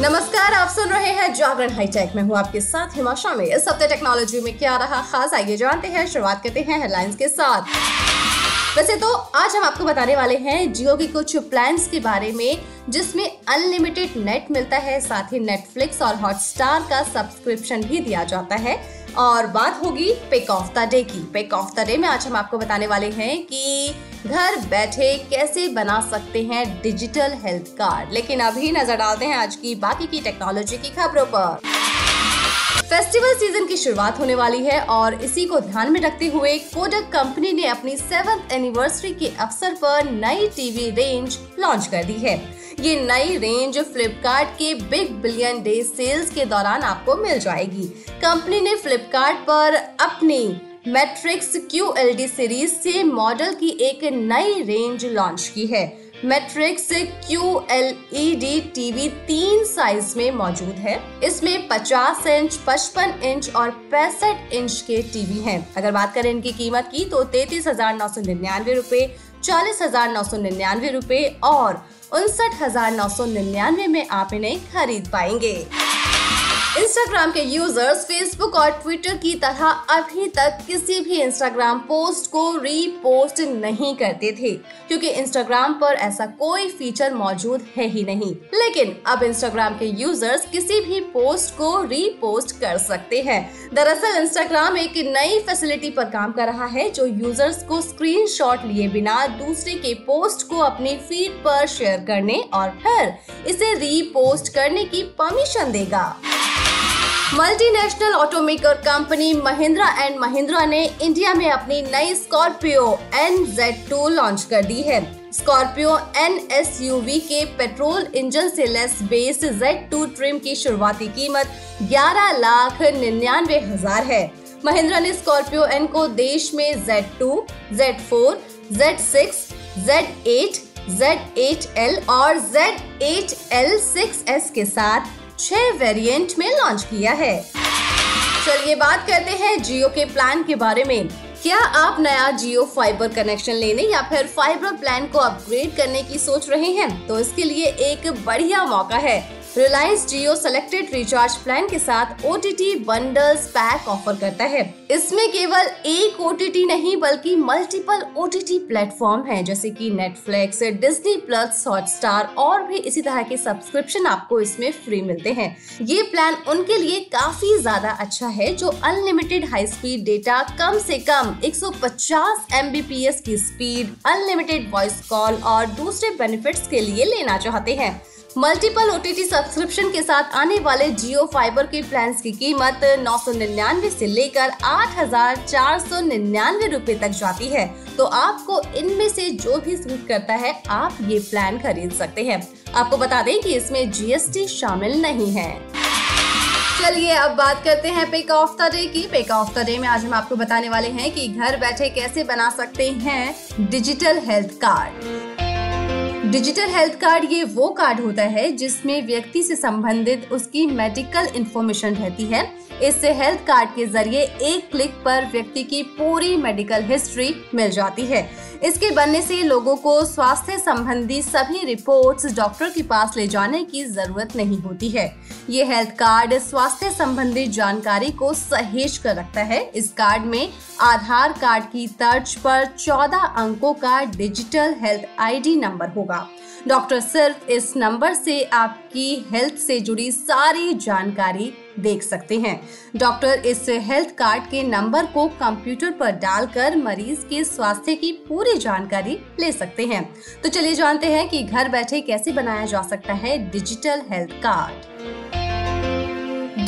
नमस्कार, आप सुन रहे हैं जागरण हाईटेक। में हूँ आपके साथ हिमाशा में। इस हफ़्ते टेक्नोलॉजी में क्या रहा खास, आइए जानते हैं। शुरुआत करते हैं हेडलाइंस के साथ। वैसे तो आज हम आपको बताने वाले हैं जियो की कुछ प्लान्स के बारे में, जिसमें अनलिमिटेड नेट मिलता है। साथ ही नेटफ्लिक्स और हॉटस्टार का सब्सक्रिप्शन भी दिया जाता है। और बात होगी पिक ऑफ़ द डे की। पिक ऑफ़ द डे में आज हम आपको बताने वाले हैं कि घर बैठे कैसे बना सकते हैं डिजिटल हेल्थ कार्ड लेकिन अभी नज़र डालते हैं आज की बाकी की टेक्नोलॉजी की खबरों पर। फेस्टिवल सीज़न की शुरुआत होने वाली है और इसी को ध्यान में रखते हुए कोडक कंपनी ने अपनी सेवेंथ एनिवर्सरी के अवसर पर नई टीवी रेंज लॉन्च कर दी है। ये नई रेंज फ्लिपकार्ट के बिग बिलियन डे सेल्स के दौरान आपको मिल जाएगी। कंपनी ने फ्लिपकार्ट पर अपनी मैट्रिक्स क्यू सीरीज़ से मॉडल की एक नई रेंज लॉन्च की है। Matrix Q L E D TV तीन साइज़ में मौजूद है। इसमें 50 इंच 55 इंच और पैंसठ इंच के टीवी हैं। अगर बात करें इनकी कीमत की तो तैतीस हज़ार नौ सौ निन्यानवे रूपए चालीस हज़ार नौ सौ निन्यानवे रूपए और उनसठ हज़ार नौ सौ निन्यानवे में आप इन्हें खरीद पाएँगे। इंस्टाग्राम के यूज़र्स फेसबुक और ट्विटर की तरह अभी तक किसी भी इंस्टाग्राम पोस्ट को रीपोस्ट नहीं करते थे, क्योंकि इंस्टाग्राम पर ऐसा कोई फीचर मौजूद है ही नहीं। लेकिन अब इंस्टाग्राम के यूज़र्स किसी भी पोस्ट को रीपोस्ट कर सकते हैं। दरअसल इंस्टाग्राम एक नई फैसिलिटी पर काम कर रहा है, जो यूज़र्स को स्क्रीनशॉट लिए बिना दूसरे के पोस्ट को अपनी फ़ीड पर शेयर करने और फिर इसे रीपोस्ट करने की परमिशन देगा। Multinational automaker company Mahindra and Mahindra ने इंडिया में अपनी नई Scorpio N Z two launch कर दी है। स्कॉर्पियो एन एस के पेट्रोल इंजन से less base Z two trim की शुरुआती कीमत 11 लाख निन्यानवे हज़ार है। महिंद्रा ने स्कॉर्पियो एन को देश में Z two Z four Z six Z eight Z eight L और Z eight L six S के साथ छह वेरिएंट में लॉन्च किया है। चलिए बात करते हैं जियो के प्लान के बारे में। क्या आप नया जियो फाइबर कनेक्शन लेने या फिर फाइबर प्लान को अपग्रेड करने की सोच रहे हैं? तो इसके लिए एक बढ़िया मौका है। Reliance Jio selected recharge plan के साथ O T T bundles pack offer करता है। इसमें केवल एक ओ टी टी नहीं, बल्कि multiple O T T platform है, जैसे कि नेटफ्लिक्स डिज्नी प्लस हॉटस्टार और भी इसी तरह के सब्सक्रिप्शन आपको इसमें फ्री मिलते हैं। ये प्लान उनके लिए काफ़ी ज़्यादा अच्छा है, जो अनलिमिटेड हाई स्पीड डेटा कम से कम 150 एमबीपीएस की स्पीड अनलिमिटेड वॉइस कॉल और दूसरे बेनिफिट्स के लिए लेना चाहते हैं। मल्टीपल ओटीटी सब्सक्रिप्शन के साथ आने वाले जियो फाइबर के प्लान की कीमत नौ सौ निन्यानवे ऐसी लेकर आठ हज़ार चार सौ निन्यानवे रूपए तक जाती है। तो आपको इनमें से जो भी सूट करता है, आप ये प्लान खरीद सकते हैं। आपको बता दें कि इसमें जीएसटी शामिल नहीं है। चलिए, अब बात करते हैं पेक ऑफ़ द डे की। पेक ऑफ़ द डे में आज हम आपको बताने वाले हैं कि घर बैठे कैसे बना सकते हैं digital health card digital health card ये वो कार्ड होता है जिसमें व्यक्ति से संबंधित उसकी मेडिकल इंफॉर्मेशन रहती है। इससे हेल्थ कार्ड के ज़रिए एक क्लिक पर व्यक्ति की पूरी मेडिकल हिस्ट्री मिल जाती है। इसके बनने से लोगों को स्वास्थ्य संबंधी सभी रिपोर्ट्स डॉक्टर के पास ले जाने की ज़रूरत नहीं होती है। ये हेल्थ कार्ड स्वास्थ्य संबंधी जानकारी को सहेज कर रखता है। इस कार्ड में आधार कार्ड की तर्ज पर 14 अंकों का डिजिटल हेल्थ आईडी नंबर होगा। डॉक्टर सिर्फ़ इस नंबर से आपकी हेल्थ से जुड़ी सारी जानकारी देख सकते हैं। डॉक्टर इस हेल्थ कार्ड के नंबर को कंप्यूटर पर डालकर मरीज़ के स्वास्थ्य की पूरी जानकारी ले सकते हैं। तो चलिए जानते हैं कि घर बैठे कैसे बनाया जा सकता है digital health card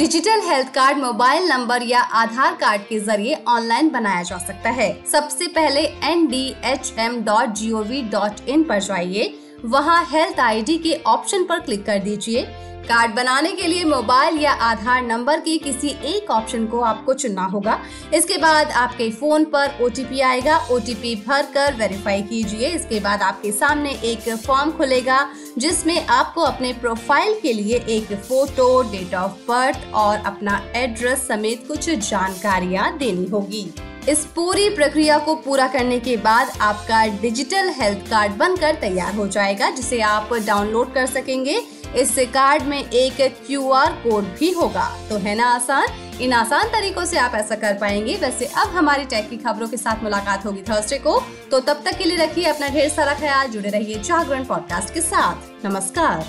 digital health card, mobile number या आधार कार्ड के ज़रिए ऑनलाइन बनाया जा सकता है। सबसे पहले N D H M dot G O V dot in पर जाइए। वहाँ हेल्थ आईडी के ऑप्शन पर क्लिक कर दीजिए। कार्ड बनाने के लिए मोबाइल या आधार नंबर के किसी एक ऑप्शन को आपको चुनना होगा। इसके बाद आपके फ़ोन पर ओटीपी आएगा। ओ भर कर वेरीफाई कीजिए। इसके बाद आपके सामने एक फॉर्म खुलेगा, जिसमें आपको अपने प्रोफ़ाइल के लिए एक फ़ोटो डेट ऑफ़ बर्थ और अपना एड्रेस समेत कुछ जानकारियाँ देनी होगी। इस पूरी प्रक्रिया को पूरा करने के बाद आपका डिजिटल हेल्थ कार्ड बनकर तैयार हो जाएगा, जिसे आप डाउनलोड कर सकेंगे। इस कार्ड में एक क्यूआर कोड भी होगा। तो है ना आसान? इन आसान तरीकों से आप ऐसा कर पाएँगे। वैसे अब हमारी टेक की खबरों के साथ मुलाकात होगी थर्सडे को। तो तब तक के लिए रखिए अपना ढेर सारा ख्याल, जुड़े रहिए जागरण पॉडकास्ट के साथ। नमस्कार।